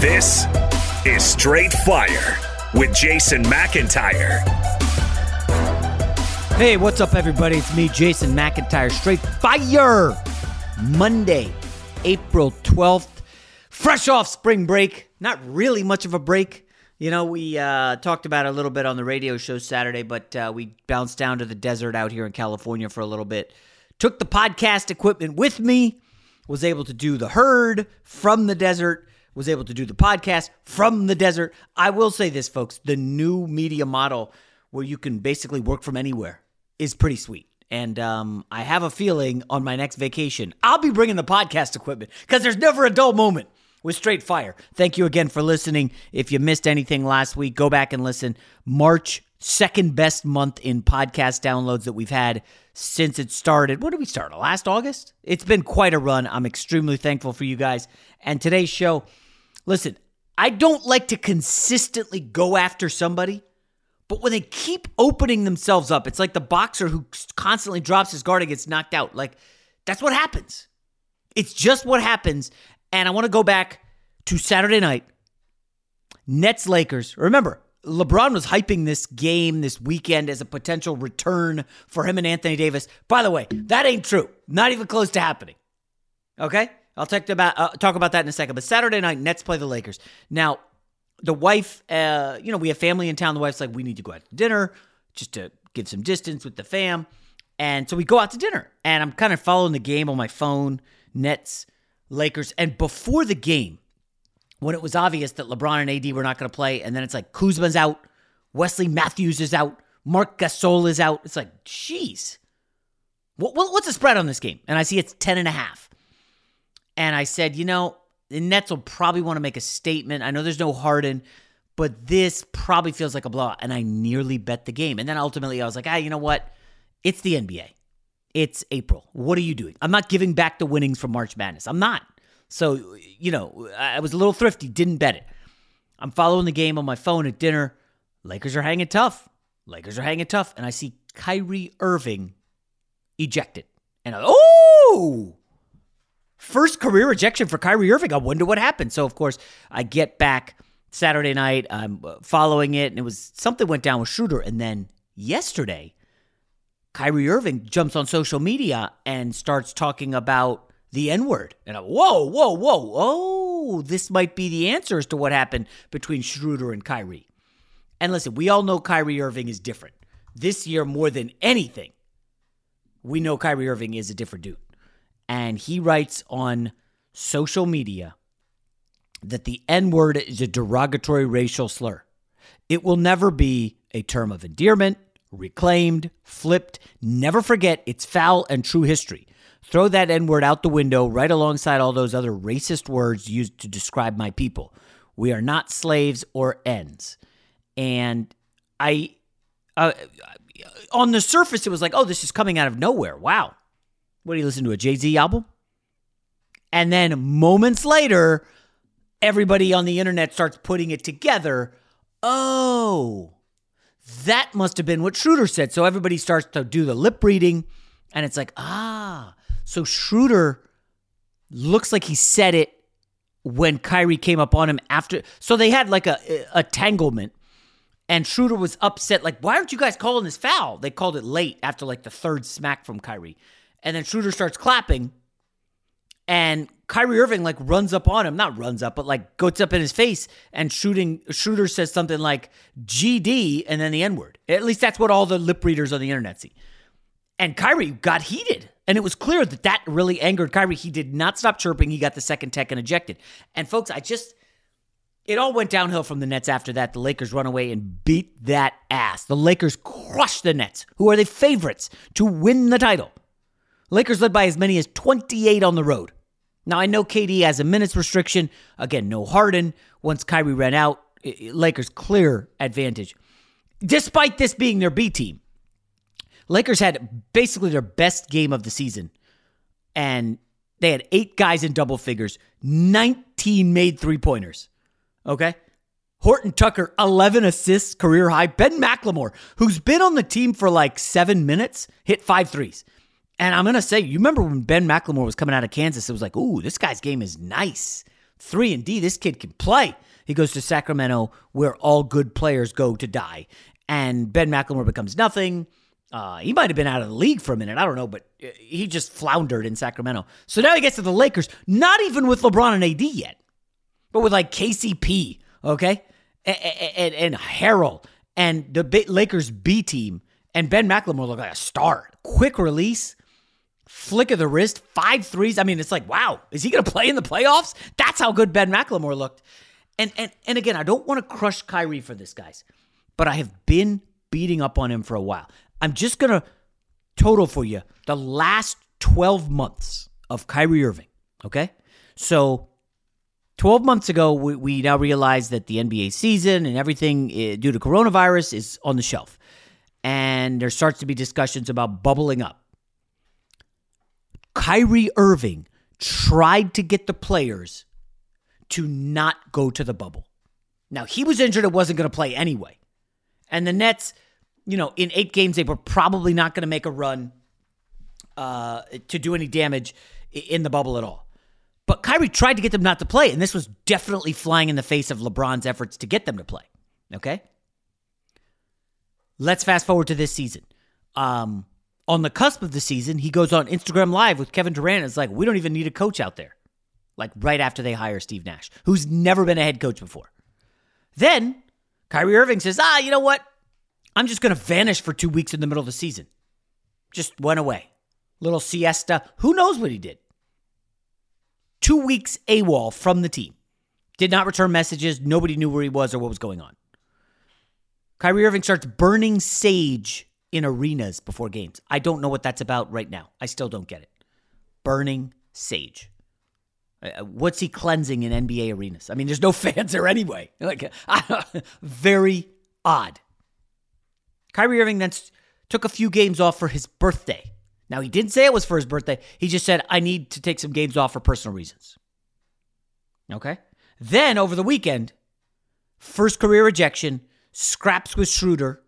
This is Straight Fire with Jason McIntyre. Hey, what's up, everybody? It's me, Jason McIntyre. Straight Fire! Monday, April 12th. Fresh off spring break. Not really much of a break. You know, we uh, talked about it a little bit on the radio show Saturday, but uh, we bounced down to the desert out here in California for a little bit. Took the podcast equipment with me, was able to do the herd from the desert, was able to do the podcast from the desert. I will say this, folks the new media model where you can basically work from anywhere is pretty sweet. And um, I have a feeling on my next vacation, I'll be bringing the podcast equipment because there's never a dull moment with Straight Fire. Thank you again for listening. If you missed anything last week, go back and listen. March, second best month in podcast downloads that we've had since it started. What did we start? Last August? It's been quite a run. I'm extremely thankful for you guys. And today's show, listen, I don't like to consistently go after somebody. But when they keep opening themselves up, it's like the boxer who constantly drops his guard and gets knocked out. Like, that's what happens. It's just what happens. And I want to go back to Saturday night Nets Lakers. Remember, LeBron was hyping this game this weekend as a potential return for him and Anthony Davis. By the way, that ain't true. Not even close to happening. Okay? I'll talk about, uh, talk about that in a second. But Saturday night, Nets play the Lakers. Now, the wife, uh, you know, we have family in town. The wife's like, we need to go out to dinner just to give some distance with the fam. And so we go out to dinner. And I'm kind of following the game on my phone, Nets, Lakers. And before the game, when it was obvious that LeBron and AD were not going to play, and then it's like Kuzma's out, Wesley Matthews is out, Marc Gasol is out. It's like, jeez. What, what's the spread on this game? And I see it's 10 and a half. And I said, you know, the Nets will probably want to make a statement. I know there's no Harden, but this probably feels like a blowout. And I nearly bet the game. And then ultimately I was like, ah, you know what? It's the NBA. It's April. What are you doing? I'm not giving back the winnings from March Madness. I'm not. So, you know, I was a little thrifty, didn't bet it. I'm following the game on my phone at dinner. Lakers are hanging tough. Lakers are hanging tough. And I see Kyrie Irving ejected. And I, oh, First career rejection for Kyrie Irving. I wonder what happened. So, of course, I get back Saturday night. I'm uh, following it, and it was something went down with Schroeder. And then yesterday, Kyrie Irving jumps on social media and starts talking about the N word. And I'm, whoa, whoa, whoa. Oh, this might be the answer as to what happened between Schroeder and Kyrie. And listen, we all know Kyrie Irving is different. This year, more than anything, we know Kyrie Irving is a different dude. And he writes on social media that the N word is a derogatory racial slur. It will never be a term of endearment, reclaimed, flipped. Never forget its foul and true history. Throw that N word out the window right alongside all those other racist words used to describe my people. We are not slaves or ends. And I, uh, on the surface, it was like, oh, this is coming out of nowhere. Wow. What do you listen to? A Jay Z album? And then moments later, everybody on the internet starts putting it together. Oh, that must have been what Schroeder said. So everybody starts to do the lip reading, and it's like, ah, so Schroeder looks like he said it when Kyrie came up on him after. So they had like a, a tanglement, and Schroeder was upset. Like, why aren't you guys calling this foul? They called it late after like the third smack from Kyrie, and then Schroeder starts clapping, and Kyrie Irving like runs up on him, not runs up, but like goes up in his face and shooting Schroeder says something like GD and then the N word. At least that's what all the lip readers on the internet see. And Kyrie got heated. And it was clear that that really angered Kyrie. He did not stop chirping. He got the second tech and ejected. And folks, I just, it all went downhill from the Nets after that. The Lakers run away and beat that ass. The Lakers crushed the Nets, who are the favorites to win the title. Lakers led by as many as 28 on the road. Now, I know KD has a minutes restriction. Again, no Harden. Once Kyrie ran out, Lakers clear advantage. Despite this being their B team, Lakers had basically their best game of the season. And they had eight guys in double figures, 19 made three pointers. Okay? Horton Tucker, 11 assists, career high. Ben McLemore, who's been on the team for like seven minutes, hit five threes. And I'm going to say, you remember when Ben McLemore was coming out of Kansas, it was like, ooh, this guy's game is nice. 3 and D, this kid can play. He goes to Sacramento, where all good players go to die. And Ben McLemore becomes nothing. Uh, he might have been out of the league for a minute. I don't know, but uh, he just floundered in Sacramento. So now he gets to the Lakers, not even with LeBron and AD yet, but with like KCP, okay? And, and, and Harrell and the Lakers B team. And Ben McLemore looked like a star. Quick release flick of the wrist, five threes. I mean, it's like, wow, is he going to play in the playoffs? That's how good Ben McLemore looked. And and and again, I don't want to crush Kyrie for this, guys, but I have been beating up on him for a while. I'm just going to total for you the last 12 months of Kyrie Irving, okay? So 12 months ago, we, we now realize that the NBA season and everything eh, due to coronavirus is on the shelf. And there starts to be discussions about bubbling up. Kyrie Irving tried to get the players to not go to the bubble. Now, he was injured and wasn't going to play anyway. And the Nets, you know, in eight games, they were probably not going to make a run uh, to do any damage in the bubble at all. But Kyrie tried to get them not to play, and this was definitely flying in the face of LeBron's efforts to get them to play. Okay? Let's fast forward to this season. Um, on the cusp of the season, he goes on Instagram Live with Kevin Durant. And it's like, we don't even need a coach out there. Like right after they hire Steve Nash, who's never been a head coach before. Then Kyrie Irving says, ah, you know what? I'm just going to vanish for two weeks in the middle of the season. Just went away. Little siesta. Who knows what he did? Two weeks AWOL from the team. Did not return messages. Nobody knew where he was or what was going on. Kyrie Irving starts burning sage in arenas before games. I don't know what that's about right now. I still don't get it. Burning sage. Uh, uh what's he cleansing in NBA arenas? I mean, there's no fans there anyway. Like, very odd. Kyrie Irving then took a few games off for his birthday. Now, he didn't say it was for his birthday. He just said, I need to take some games off for personal reasons. Okay? Then, over the weekend, first career ejection, scraps with Schroeder,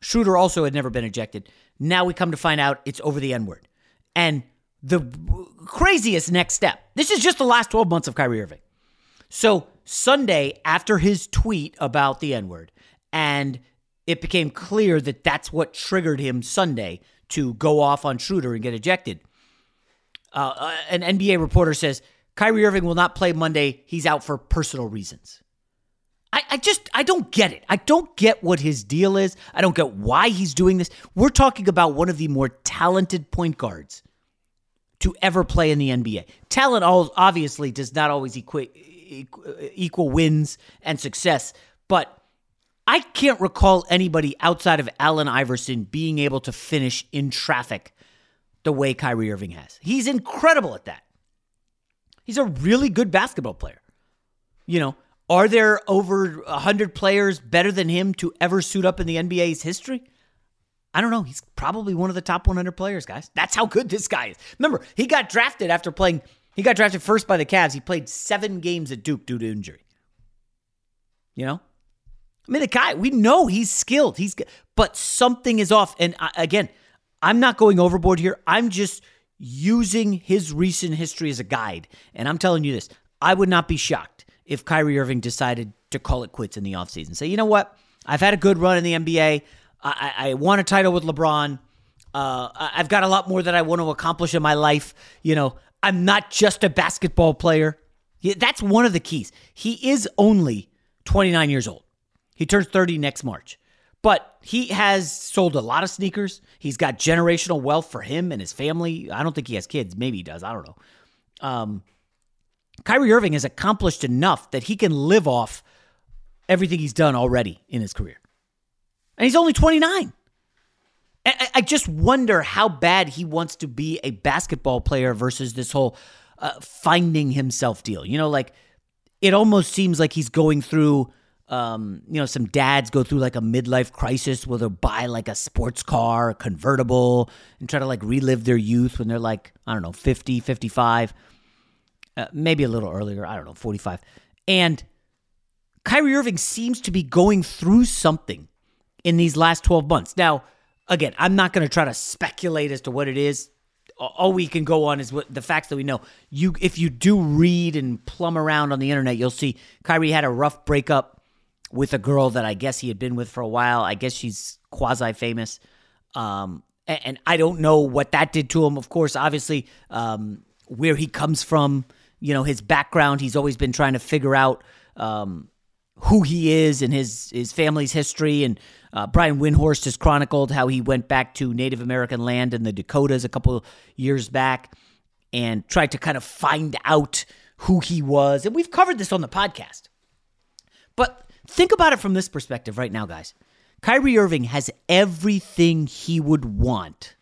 Schroeder also had never been ejected. Now we come to find out it's over the N word. And the craziest next step. This is just the last 12 months of Kyrie Irving. So, Sunday, after his tweet about the N word, and it became clear that that's what triggered him Sunday to go off on Schroeder and get ejected. Uh, uh an NBA reporter says Kyrie Irving will not play Monday. He's out for personal reasons. I, I, just I don't get it. I don't get what his deal is. I don't get why he's doing this. We're talking about one of the more talented point guards to ever play in the NBA. Talent obviously does not always equate, equal wins and success, but I can't recall anybody outside of Allen Iverson being able to finish in traffic the way Kyrie Irving has. He's incredible at that. He's a really good basketball player. You know, are there over 100 players better than him to ever suit up in the NBA's history? I don't know. He's probably one of the top 100 players, guys. That's how good this guy is. Remember, he got drafted after playing, he got drafted first by the Cavs. He played seven games at Duke due to injury. You know? I mean, the guy, we know he's skilled. He's, but something is off. And I, again, I'm not going overboard here. I'm just using his recent history as a guide. And I'm telling you this I would not be shocked if Kyrie Irving decided to call it quits in the offseason. Say, you know what? I've had a good run in the NBA. I, I won a title with LeBron. Uh, I've got a lot more that I want to accomplish in my life. You know, I'm not just a basketball player. That's one of the keys. He is only 29 years old. He turns 30 next March. But he has sold a lot of sneakers. He's got generational wealth for him and his family. I don't think he has kids. Maybe he does. I don't know. Um, Kyrie Irving has accomplished enough that he can live off everything he's done already in his career. And he's only 29. I just wonder how bad he wants to be a basketball player versus this whole uh, finding himself deal. You know, like it almost seems like he's going through, um, you know, some dads go through like a midlife crisis where they'll buy like a sports car, a convertible, and try to like relive their youth when they're like, I don't know, 50, 55 uh, maybe a little earlier. I don't know, 45. And Kyrie Irving seems to be going through something in these last 12 months. Now, again, I'm not going to try to speculate as to what it is. All we can go on is what the facts that we know. You, if you do read and plumb around on the internet, you'll see Kyrie had a rough breakup with a girl that I guess he had been with for a while. I guess she's quasi famous. Um, and, and, I don't know what that did to him. Of course, obviously, um, where he comes from you know his background. He's always been trying to figure out um, who he is and his his family's history. And uh, Brian Windhorst has chronicled how he went back to Native American land in the Dakotas a couple years back and tried to kind of find out who he was. And we've covered this on the podcast. But think about it from this perspective right now, guys. Kyrie Irving has everything he would want,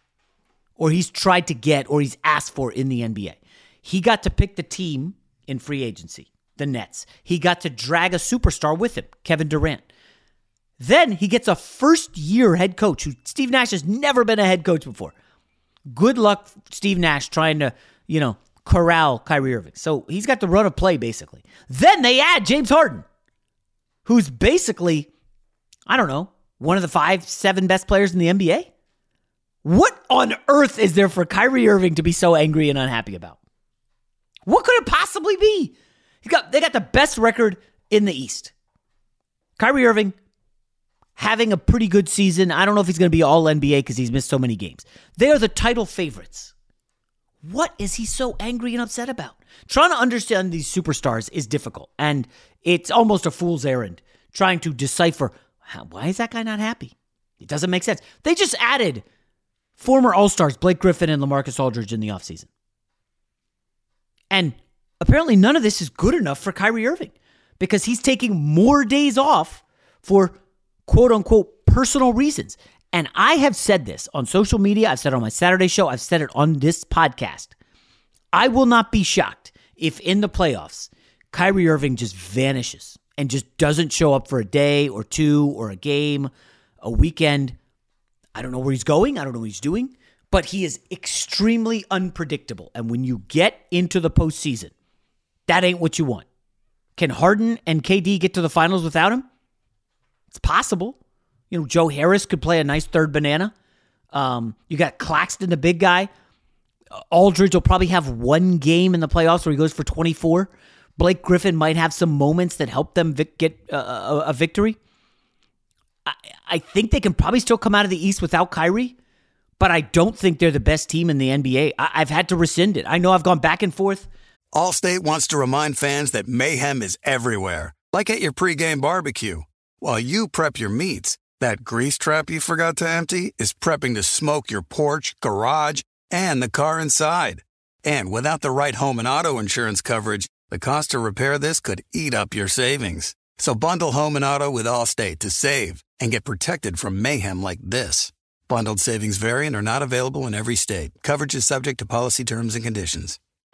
or he's tried to get, or he's asked for in the NBA. He got to pick the team in free agency, the Nets. He got to drag a superstar with him, Kevin Durant. Then he gets a first year head coach who Steve Nash has never been a head coach before. Good luck, Steve Nash, trying to, you know, corral Kyrie Irving. So he's got the run of play, basically. Then they add James Harden, who's basically, I don't know, one of the five, seven best players in the NBA. What on earth is there for Kyrie Irving to be so angry and unhappy about? What could it possibly be? He got they got the best record in the East. Kyrie Irving having a pretty good season. I don't know if he's going to be all NBA because he's missed so many games. They are the title favorites. What is he so angry and upset about? Trying to understand these superstars is difficult, and it's almost a fool's errand trying to decipher why is that guy not happy? It doesn't make sense. They just added former All Stars Blake Griffin and Lamarcus Aldridge in the offseason. And apparently, none of this is good enough for Kyrie Irving because he's taking more days off for quote unquote personal reasons. And I have said this on social media, I've said it on my Saturday show, I've said it on this podcast. I will not be shocked if in the playoffs, Kyrie Irving just vanishes and just doesn't show up for a day or two or a game, a weekend. I don't know where he's going. I don't know what he's doing but he is extremely unpredictable. And when you get into the postseason, that ain't what you want. Can Harden and KD get to the finals without him? It's possible. You know, Joe Harris could play a nice third banana. Um, you got Claxton, the big guy. Aldridge will probably have one game in the playoffs where he goes for 24. Blake Griffin might have some moments that help them vic- get a, victory. I, I think they can probably still come out of the East without Kyrie, but I don't think they're the best team in the NBA. I, I've had to rescind it. I know I've gone back and forth. Allstate wants to remind fans that mayhem is everywhere, like at your pregame barbecue. While you prep your meats, that grease trap you forgot to empty is prepping to smoke your porch, garage, and the car inside. And without the right home and auto insurance coverage, the cost to repair this could eat up your savings. So bundle home and auto with Allstate to save and get protected from mayhem like this. Bundled savings variant are not available in every state. Coverage is subject to policy terms and conditions.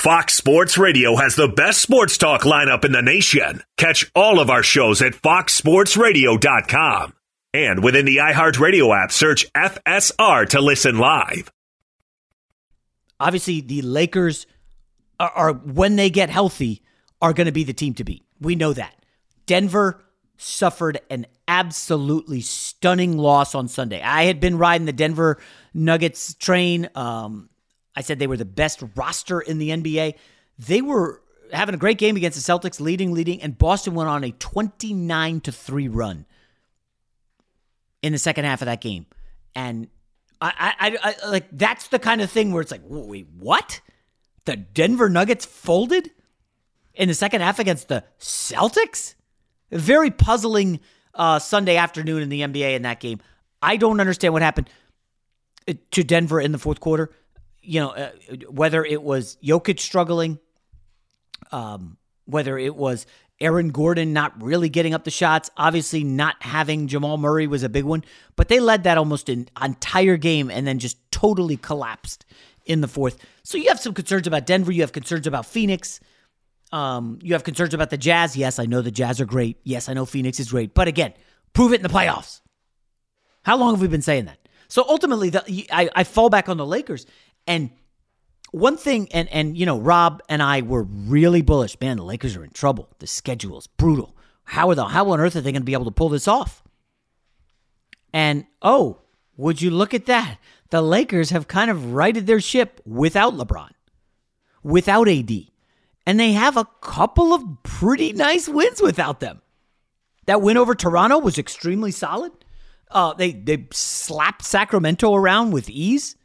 Fox Sports Radio has the best sports talk lineup in the nation. Catch all of our shows at foxsportsradio.com. And within the iHeartRadio app, search FSR to listen live. Obviously, the Lakers are, are when they get healthy, are going to be the team to beat. We know that. Denver, suffered an absolutely stunning loss on Sunday. I had been riding the Denver Nuggets train. Um, I said they were the best roster in the NBA. They were having a great game against the Celtics, leading, leading, and Boston went on a 29 to 3 run in the second half of that game. And I, I, I, like that's the kind of thing where it's like, wait, what? The Denver Nuggets folded in the second half against the Celtics? Very puzzling uh, Sunday afternoon in the NBA in that game. I don't understand what happened uh, to Denver in the fourth quarter. You know, uh, whether it was Jokic struggling, um, whether it was Aaron Gordon not really getting up the shots. Obviously, not having Jamal Murray was a big one, but they led that almost an entire game and then just totally collapsed in the fourth. So you have some concerns about Denver. You have concerns about Phoenix. Um, you have concerns about the Jazz. Yes, I know the Jazz are great. Yes, I know Phoenix is great. But again, prove it in the playoffs. How long have we been saying that? So ultimately, the, I, I fall back on the Lakers. And one thing, and and you know, Rob and I were really bullish. Man, the Lakers are in trouble. The schedule is brutal. How are the how on earth are they going to be able to pull this off? And oh, would you look at that? The Lakers have kind of righted their ship without LeBron, without AD, and they have a couple of pretty nice wins without them. That win over Toronto was extremely solid. Uh, they they slapped Sacramento around with ease.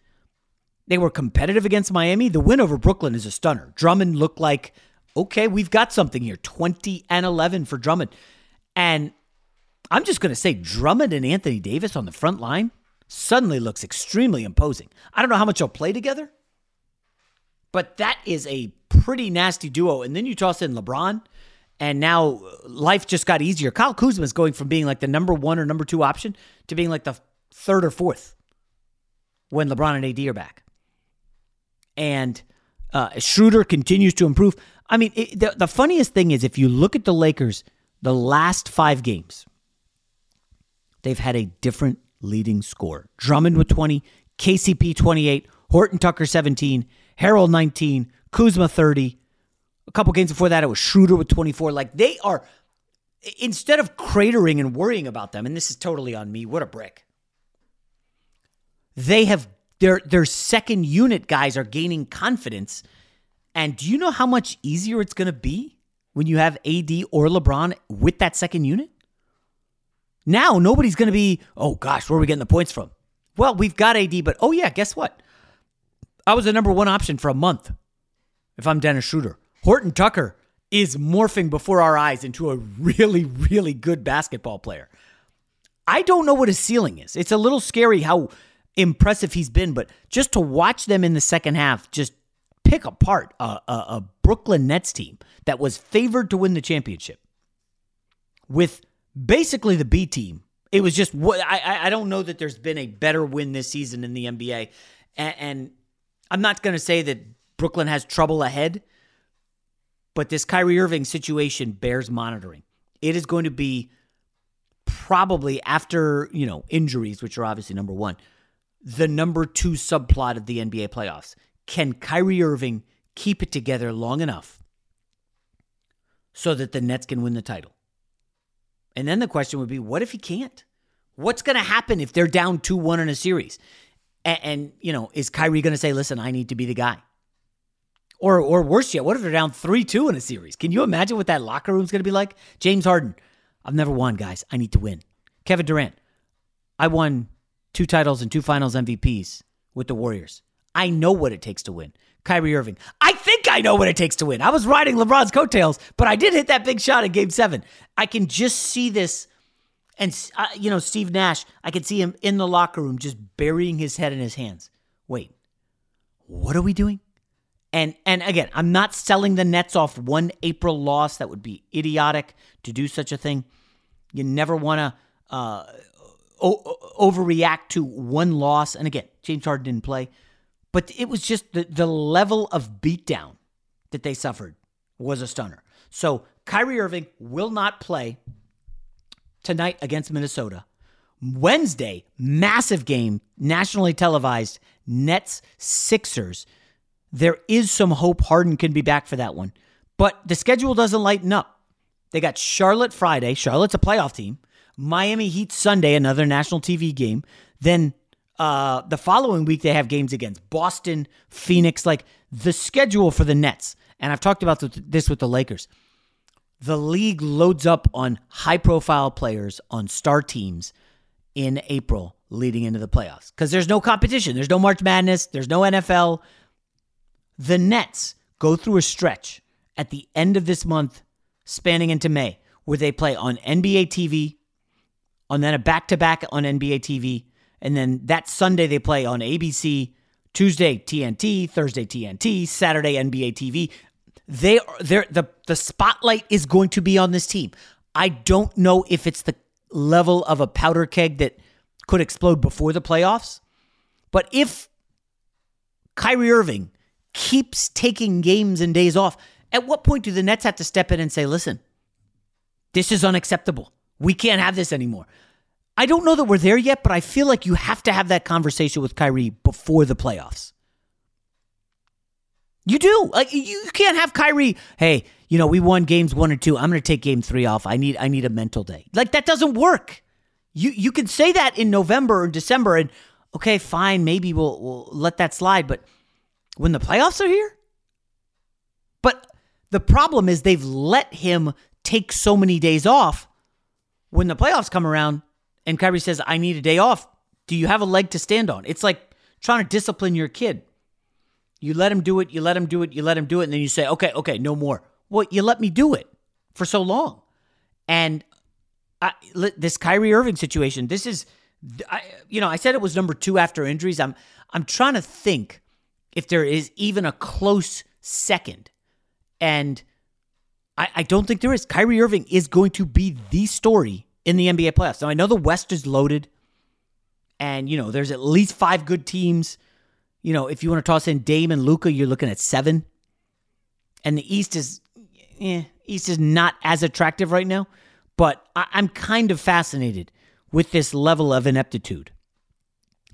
They were competitive against Miami. The win over Brooklyn is a stunner. Drummond looked like, okay, we've got something here. 20 and 11 for Drummond. And I'm just going to say Drummond and Anthony Davis on the front line suddenly looks extremely imposing. I don't know how much they'll play together, but that is a pretty nasty duo. And then you toss in LeBron, and now life just got easier. Kyle Kuzma is going from being like the number one or number two option to being like the third or fourth when LeBron and AD are back and uh, Schroeder continues to improve. I mean, it, the, the funniest thing is if you look at the Lakers, the last five games, they've had a different leading score. Drummond with 20, KCP 28, Horton Tucker 17, Harrell 19, Kuzma 30. A couple games before that, it was Schroeder with 24. Like they are, instead of cratering and worrying about them, and this is totally on me, what a brick. They have their their second unit guys are gaining confidence. And do you know how much easier it's going to be when you have AD or LeBron with that second unit? Now nobody's going to be, oh gosh, where are we getting the points from? Well, we've got AD, but oh yeah, guess what? I was the number one option for a month. If I'm Dennis Schroeder, Horton Tucker is morphing before our eyes into a really, really good basketball player. I don't know what his ceiling is. It's a little scary how impressive he's been, but just to watch them in the second half just pick apart a, a, a Brooklyn Nets team that was favored to win the championship with basically the B team. It was just I I don't know that there's been a better win this season in the NBA, and, and I'm not going to say that Brooklyn has trouble ahead, but this Kyrie Irving situation bears monitoring. It is going to be probably after you know injuries, which are obviously number one the number two subplot of the NBA playoffs. Can Kyrie Irving keep it together long enough so that the Nets can win the title? And then the question would be what if he can't? What's going to happen if they're down 2 1 in a series? And, and, you know, is Kyrie going to say, listen, I need to be the guy? Or, or worse yet, what if they're down 3 2 in a series? Can you imagine what that locker room's going to be like? James Harden, I've never won, guys. I need to win. Kevin Durant, I won two titles and two finals MVPs with the Warriors. I know what it takes to win. Kyrie Irving. I think I know what it takes to win. I was riding LeBron's coattails, but I did hit that big shot in game seven. I can just see this. And, uh, you know, Steve Nash, I can see him in the locker room just burying his head in his hands. Wait, what are we doing? And and again, I'm not selling the Nets off one April loss. That would be idiotic to do such a thing. You never want to uh, overreact to one loss. And again, James Harden didn't play, but it was just the, the level of beatdown that they suffered was a stunner. So Kyrie Irving will not play tonight against Minnesota. Wednesday, massive game, nationally televised, Nets Sixers. There is some hope Harden can be back for that one, but the schedule doesn't lighten up. They got Charlotte Friday. Charlotte's a playoff team. Miami Heat Sunday, another national TV game. Then uh, the following week, they have games against Boston, Phoenix. Like the schedule for the Nets, and I've talked about this with the Lakers. The league loads up on high profile players on star teams in April leading into the playoffs because there's no competition. There's no March Madness. There's no NFL. The Nets go through a stretch at the end of this month, spanning into May, where they play on NBA TV, and then a back to back on NBA TV, and then that Sunday they play on ABC, Tuesday TNT, Thursday TNT, Saturday NBA TV. They are there the the spotlight is going to be on this team. I don't know if it's the level of a powder keg that could explode before the playoffs, but if Kyrie Irving keeps taking games and days off, at what point do the Nets have to step in and say, "Listen, this is unacceptable. We can't have this anymore." I don't know that we're there yet, but I feel like you have to have that conversation with Kyrie before the playoffs. You do. Like you can't have Kyrie, hey, you know, we won games 1 and 2. I'm going to take game 3 off. I need I need a mental day. Like that doesn't work. You you can say that in November or December and okay, fine, maybe we'll we'll let that slide, but when the playoffs are here? But the problem is they've let him take so many days off. When the playoffs come around, and Kyrie says, I need a day off, do you have a leg to stand on? It's like trying to discipline your kid. You let him do it, you let him do it, you let him do it, and then you say, okay, okay, no more. Well, you let me do it for so long. And I, this Kyrie Irving situation, this is, I, you know, I said it was number two after injuries. I'm, I'm trying to think if there is even a close second. And I, I don't think there is. Kyrie Irving is going to be the story in the NBA playoffs. Now I know the West is loaded, and you know there's at least five good teams. You know, if you want to toss in Dame and Luka, you're looking at seven. And the East is, eh, East is not as attractive right now. But I, I'm kind of fascinated with this level of ineptitude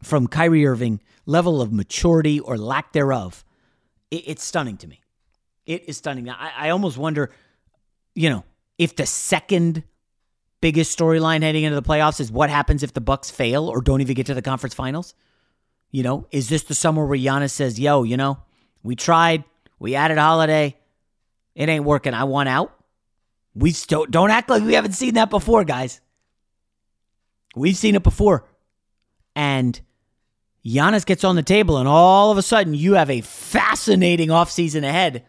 from Kyrie Irving, level of maturity or lack thereof. It, it's stunning to me. It is stunning. I, I almost wonder, you know, if the second biggest storyline heading into the playoffs is what happens if the Bucks fail or don't even get to the conference finals. You know, is this the summer where Giannis says, "Yo, you know, we tried, we added Holiday, it ain't working. I want out." We still don't act like we haven't seen that before, guys. We've seen it before, and Giannis gets on the table, and all of a sudden, you have a fascinating offseason ahead,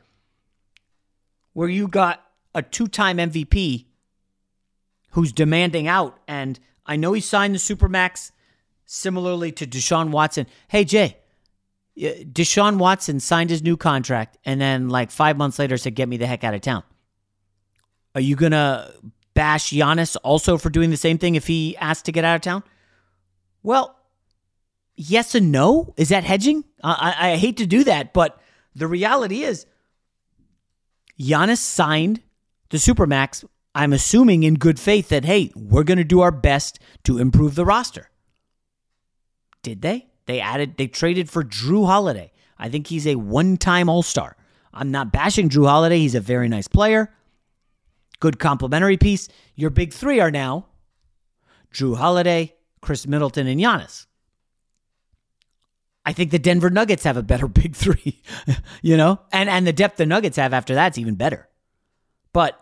where you got a two-time MVP who's demanding out. And I know he signed the Supermax similarly to Deshaun Watson. Hey, Jay, Deshaun Watson signed his new contract and then, like, five months later said, Get me the heck out of town. Are you going to bash Giannis also for doing the same thing if he asked to get out of town? Well, yes and no. Is that hedging? I, I, hate to do that, but the reality is Giannis signed the Supermax I'm assuming in good faith that, hey, we're going to do our best to improve the roster. Did they? They added, they traded for Jrue Holiday. I think he's a one time All Star. I'm not bashing Jrue Holiday. He's a very nice player. Good complimentary piece. Your big three are now Jrue Holiday, Khris Middleton, and Giannis. I think the Denver Nuggets have a better big three, you know? And and the depth the Nuggets have after that's even better. But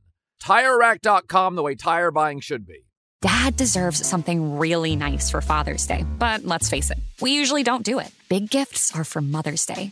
TireRack.com, the way tire buying should be. Dad deserves something really nice for Father's Day, but let's face it, we usually don't do it. Big gifts are for Mother's Day.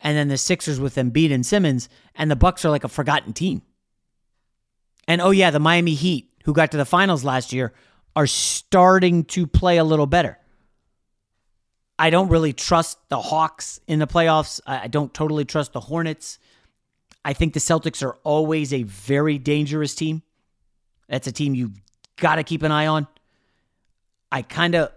and then the Sixers with Embiid and Simmons, and the Bucks are like a forgotten team. And oh yeah, the Miami Heat, who got to the finals last year, are starting to play a little better. I don't really trust the Hawks in the playoffs. I don't totally trust the Hornets. I think the Celtics are always a very dangerous team. That's a team you've got to keep an eye on. I kind of,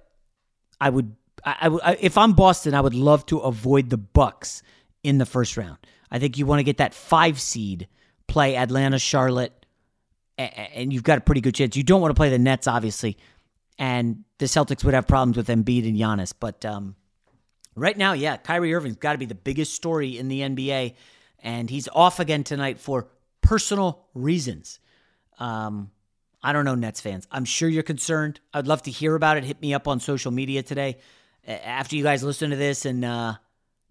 I would, I, I, if I'm Boston, I would love to avoid the Bucks in the first round. I think you want to get that five seed, play Atlanta, Charlotte, and you've got a pretty good chance. You don't want to play the Nets, obviously, and the Celtics would have problems with Embiid and Giannis. But um, right now, yeah, Kyrie Irving's got to be the biggest story in the NBA, and he's off again tonight for personal reasons. Um, I don't know, Nets fans. I'm sure you're concerned. I'd love to hear about it. Hit me up on social media today after you guys listen to this and uh,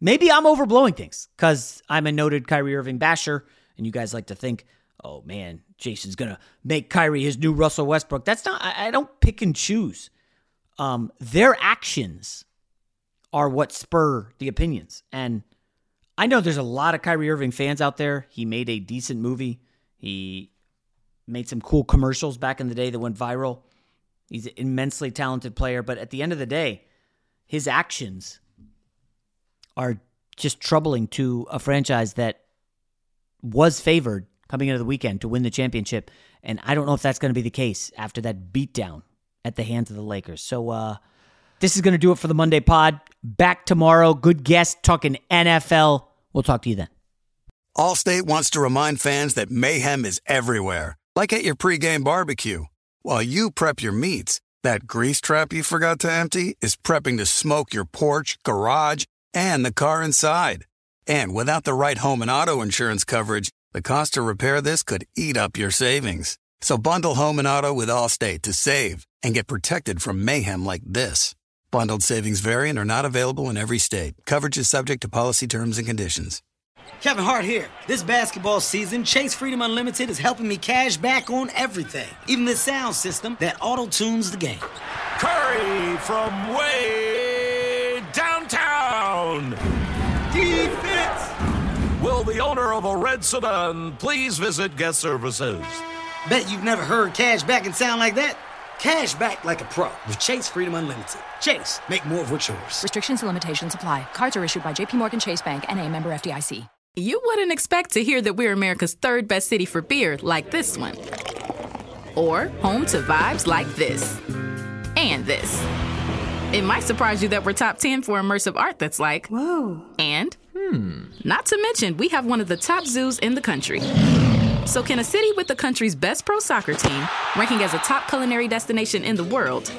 Maybe I'm overblowing things because I'm a noted Kyrie Irving basher, and you guys like to think, oh man, Jason's gonna make Kyrie his new Russell Westbrook. That's not. I, I don't pick and choose. Um, their actions are what spur the opinions, and I know there's a lot of Kyrie Irving fans out there. He made a decent movie. He made some cool commercials back in the day that went viral. He's an immensely talented player, but at the end of the day, his actions are just troubling to a franchise that was favored coming into the weekend to win the championship. And I don't know if that's going to be the case after that beatdown at the hands of the Lakers. So uh, this is going to do it for the Monday pod. Back tomorrow. Good guest talking NFL. We'll talk to you then. Allstate wants to remind fans that mayhem is everywhere, like at your pregame barbecue. While you prep your meats, that grease trap you forgot to empty is prepping to smoke your porch, garage, and the car inside. And without the right home and auto insurance coverage, the cost to repair this could eat up your savings. So bundle home and auto with Allstate to save and get protected from mayhem like this. Bundled savings variant are not available in every state. Coverage is subject to policy terms and conditions. Kevin Hart here. This basketball season, Chase Freedom Unlimited is helping me cash back on everything, even the sound system that auto tunes the game. Curry from way downtown. Defense! Will the owner of a red sedan please visit guest services? Bet you've never heard cash back and sound like that. Cash back like a pro with Chase Freedom Unlimited. Chase, make more of what's yours. Restrictions and limitations apply. Cards are issued by JPMorgan Chase Bank and a member FDIC. You wouldn't expect to hear that we're America's third best city for beer like this one. Or home to vibes like this. And this. It might surprise you that we're top 10 for immersive art that's like, whoa. And, hmm. Not to mention, we have one of the top zoos in the country. So, can a city with the country's best pro soccer team, ranking as a top culinary destination in the world,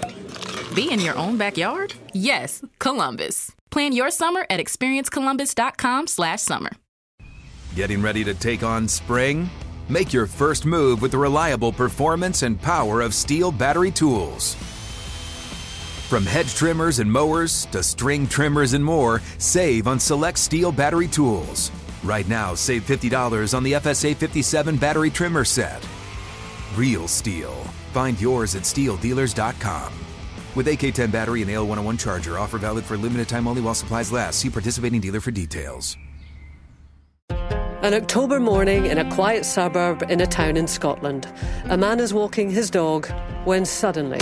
be in your own backyard? Yes, Columbus. Plan your summer at experiencecolumbus.com/summer. Getting ready to take on spring? Make your first move with the reliable performance and power of STIHL battery tools. From hedge trimmers and mowers to string trimmers and more, save on select STIHL battery tools. Right now, save $50 on the FSA 57 battery trimmer set. Real STIHL. Find yours at STIHLdealers.com. With AK10 battery and AL101 charger, offer valid for limited time only while supplies last. See participating dealer for details. An October morning in a quiet suburb in a town in Scotland. A man is walking his dog when suddenly